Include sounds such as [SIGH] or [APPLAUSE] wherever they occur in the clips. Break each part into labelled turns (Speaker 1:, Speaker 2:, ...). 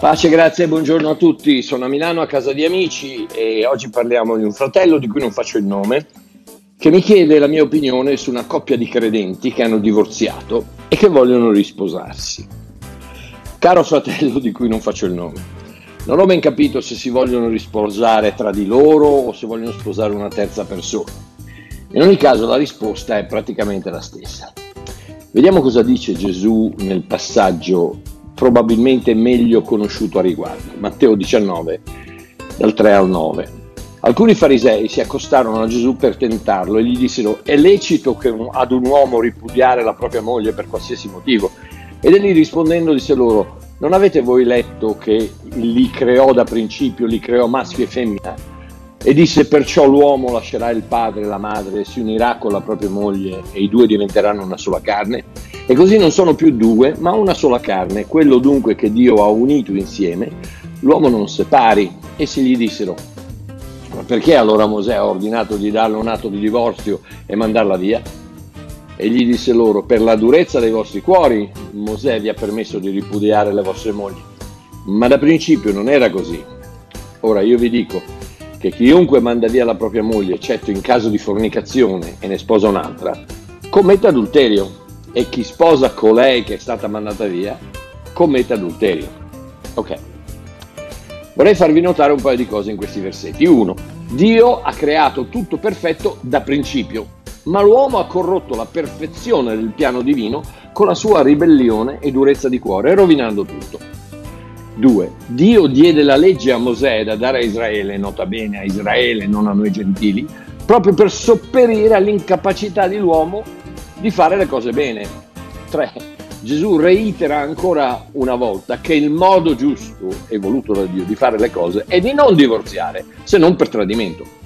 Speaker 1: Pace, grazie e buongiorno a tutti. Sono a Milano a casa di amici e oggi parliamo di un fratello di cui non faccio il nome che mi chiede la mia opinione su una coppia di credenti che hanno divorziato e che vogliono risposarsi. Caro fratello di cui non faccio il nome, non ho ben capito se si vogliono risposare tra di loro o se vogliono sposare una terza persona. In ogni caso la risposta è praticamente la stessa. Vediamo cosa dice Gesù nel passaggio probabilmente meglio conosciuto a riguardo. Matteo 19, dal 3 al 9. Alcuni farisei si accostarono a Gesù per tentarlo e gli dissero è licito che un, ad un uomo ripudiare la propria moglie per qualsiasi motivo? Ed egli rispondendo disse loro non avete voi letto che li creò da principio, li creò maschio e femmina? E disse perciò l'uomo lascerà il padre e la madre, si unirà con la propria moglie e i due diventeranno una sola carne? E così non sono più due, ma una sola carne. Quello dunque che Dio ha unito insieme, l'uomo non separi. Essi gli dissero, ma perché allora Mosè ha ordinato di darle un atto di divorzio e mandarla via? E gli disse loro, per la durezza dei vostri cuori, Mosè vi ha permesso di ripudiare le vostre mogli. Ma da principio non era così. Ora io vi dico che chiunque manda via la propria moglie, eccetto in caso di fornicazione e ne sposa un'altra, commette adulterio. E chi sposa colei che è stata mandata via, commette adulterio. Ok. Vorrei farvi notare un paio di cose in questi versetti. Uno, Dio ha creato tutto perfetto da principio, ma l'uomo ha corrotto la perfezione del piano divino con la sua ribellione e durezza di cuore, rovinando tutto. 2. Dio diede la legge a Mosè da dare a Israele, nota bene a Israele, non a noi gentili, proprio per sopperire all'incapacità dell'uomo di fare le cose bene. 3. Gesù reitera ancora una volta che il modo giusto e voluto da Dio di fare le cose è di non divorziare, se non per tradimento.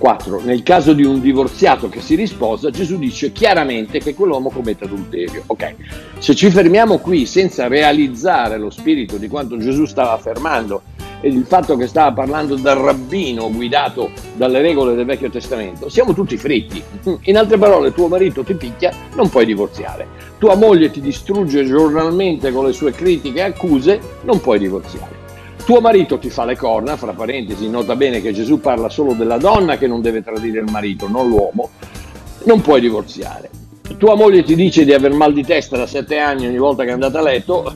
Speaker 1: 4. Nel caso di un divorziato che si risposa, Gesù dice chiaramente che quell'uomo commette adulterio. Ok, se ci fermiamo qui senza realizzare lo spirito di quanto Gesù stava affermando e il fatto che stava parlando dal rabbino guidato dalle regole del Vecchio Testamento, siamo tutti fritti. In altre parole, tuo marito ti picchia, non puoi divorziare. Tua moglie ti distrugge giornalmente con le sue critiche e accuse, non puoi divorziare. Tuo marito ti fa le corna, fra parentesi, nota bene che Gesù parla solo della donna che non deve tradire il marito, non l'uomo, non puoi divorziare. Tua moglie ti dice di aver mal di testa da sette anni ogni volta che è andata a letto,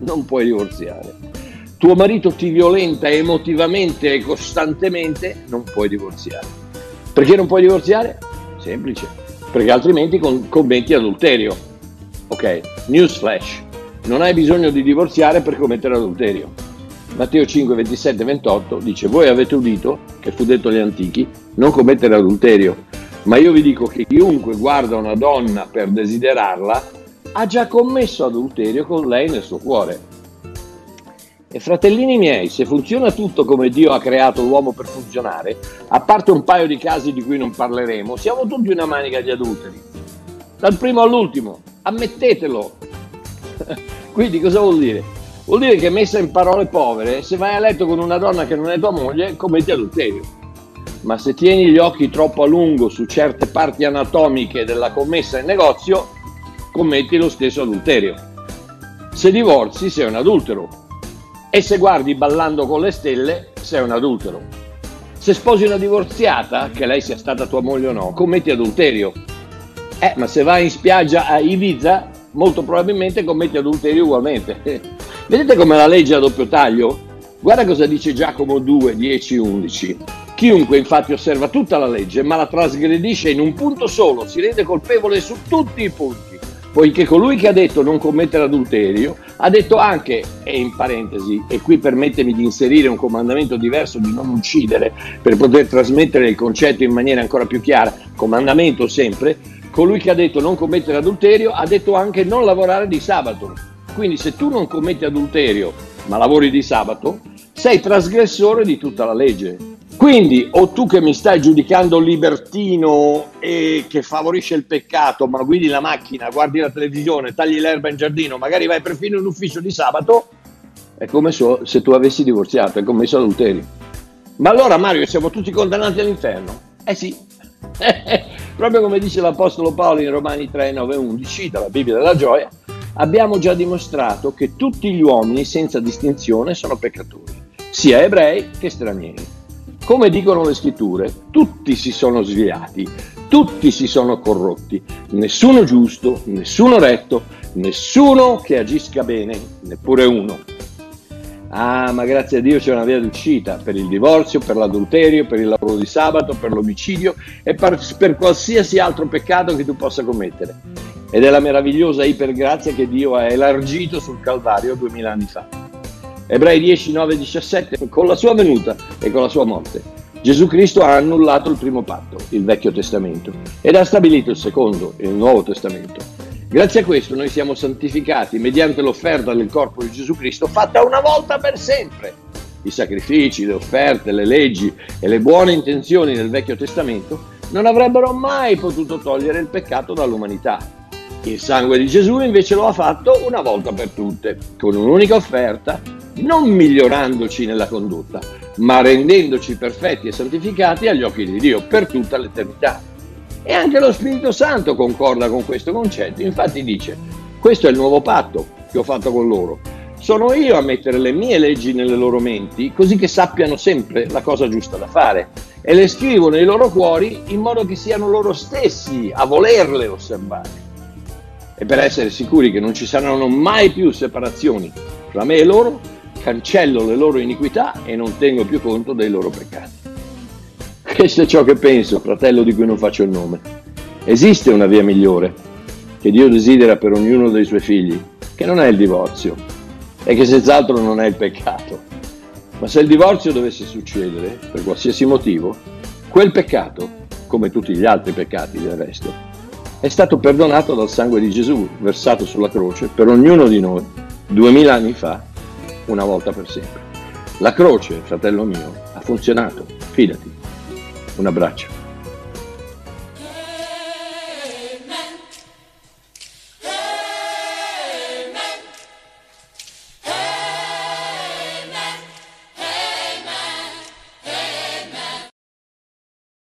Speaker 1: non puoi divorziare tuo marito ti violenta emotivamente e costantemente, non puoi divorziare. Perché non puoi divorziare? Semplice, perché altrimenti commetti adulterio. Ok, newsflash, non hai bisogno di divorziare per commettere adulterio. Matteo 5, 27, 28 dice, voi avete udito, che fu detto agli antichi, non commettere adulterio, ma io vi dico che chiunque guarda una donna per desiderarla, ha già commesso adulterio con lei nel suo cuore. E fratellini miei, se funziona tutto come Dio ha creato l'uomo per funzionare, a parte un paio di casi di cui non parleremo, siamo tutti una manica di adulteri. Dal primo all'ultimo, ammettetelo. [LAUGHS] Quindi cosa vuol dire? Vuol dire che messa in parole povere, se vai a letto con una donna che non è tua moglie, commetti adulterio. Ma se tieni gli occhi troppo a lungo su certe parti anatomiche della commessa in negozio, commetti lo stesso adulterio. Se divorzi sei un adultero, e se guardi ballando con le stelle, sei un adultero. Se sposi una divorziata, che lei sia stata tua moglie o no, commetti adulterio. Eh, ma se vai in spiaggia a Ibiza, molto probabilmente commetti adulterio ugualmente. [LAUGHS] Vedete come la legge a doppio taglio? Guarda cosa dice Giacomo 2, 10, 11. Chiunque infatti osserva tutta la legge, ma la trasgredisce in un punto solo, si rende colpevole su tutti i punti poiché colui che ha detto non commettere adulterio ha detto anche, e in parentesi, e qui permettemi di inserire un comandamento diverso di non uccidere per poter trasmettere il concetto in maniera ancora più chiara, comandamento sempre, colui che ha detto non commettere adulterio ha detto anche non lavorare di sabato. Quindi se tu non commetti adulterio ma lavori di sabato, sei trasgressore di tutta la legge. Quindi, o tu che mi stai giudicando libertino e che favorisce il peccato, ma guidi la macchina, guardi la televisione, tagli l'erba in giardino, magari vai perfino in ufficio di sabato, è come se tu avessi divorziato, è commesso adulterio. Ma allora Mario, siamo tutti condannati all'inferno? Eh sì, [LAUGHS] proprio come dice l'Apostolo Paolo in Romani 3, 9, 11, cita la Bibbia della gioia, abbiamo già dimostrato che tutti gli uomini senza distinzione sono peccatori, sia ebrei che stranieri. Come dicono le scritture, tutti si sono sviati, tutti si sono corrotti, nessuno giusto, nessuno retto, nessuno che agisca bene, neppure uno. Ah, ma grazie a Dio c'è una via d'uscita per il divorzio, per l'adulterio, per il lavoro di sabato, per l'omicidio e per, per qualsiasi altro peccato che tu possa commettere. Ed è la meravigliosa ipergrazia che Dio ha elargito sul Calvario duemila anni fa. Ebrei 10, 9, 17, con la sua venuta e con la sua morte. Gesù Cristo ha annullato il primo patto, il Vecchio Testamento, ed ha stabilito il secondo, il Nuovo Testamento. Grazie a questo noi siamo santificati mediante l'offerta del corpo di Gesù Cristo fatta una volta per sempre. I sacrifici, le offerte, le leggi e le buone intenzioni del Vecchio Testamento non avrebbero mai potuto togliere il peccato dall'umanità. Il sangue di Gesù invece lo ha fatto una volta per tutte, con un'unica offerta non migliorandoci nella condotta, ma rendendoci perfetti e santificati agli occhi di Dio per tutta l'eternità. E anche lo Spirito Santo concorda con questo concetto, infatti dice, questo è il nuovo patto che ho fatto con loro. Sono io a mettere le mie leggi nelle loro menti, così che sappiano sempre la cosa giusta da fare, e le scrivo nei loro cuori in modo che siano loro stessi a volerle osservare. E per essere sicuri che non ci saranno mai più separazioni tra me e loro, cancello le loro iniquità e non tengo più conto dei loro peccati. Questo è ciò che penso, fratello di cui non faccio il nome. Esiste una via migliore che Dio desidera per ognuno dei suoi figli, che non è il divorzio e che senz'altro non è il peccato. Ma se il divorzio dovesse succedere, per qualsiasi motivo, quel peccato, come tutti gli altri peccati del resto, è stato perdonato dal sangue di Gesù versato sulla croce per ognuno di noi duemila anni fa una volta per sempre. La croce, fratello mio, ha funzionato, fidati. Un abbraccio.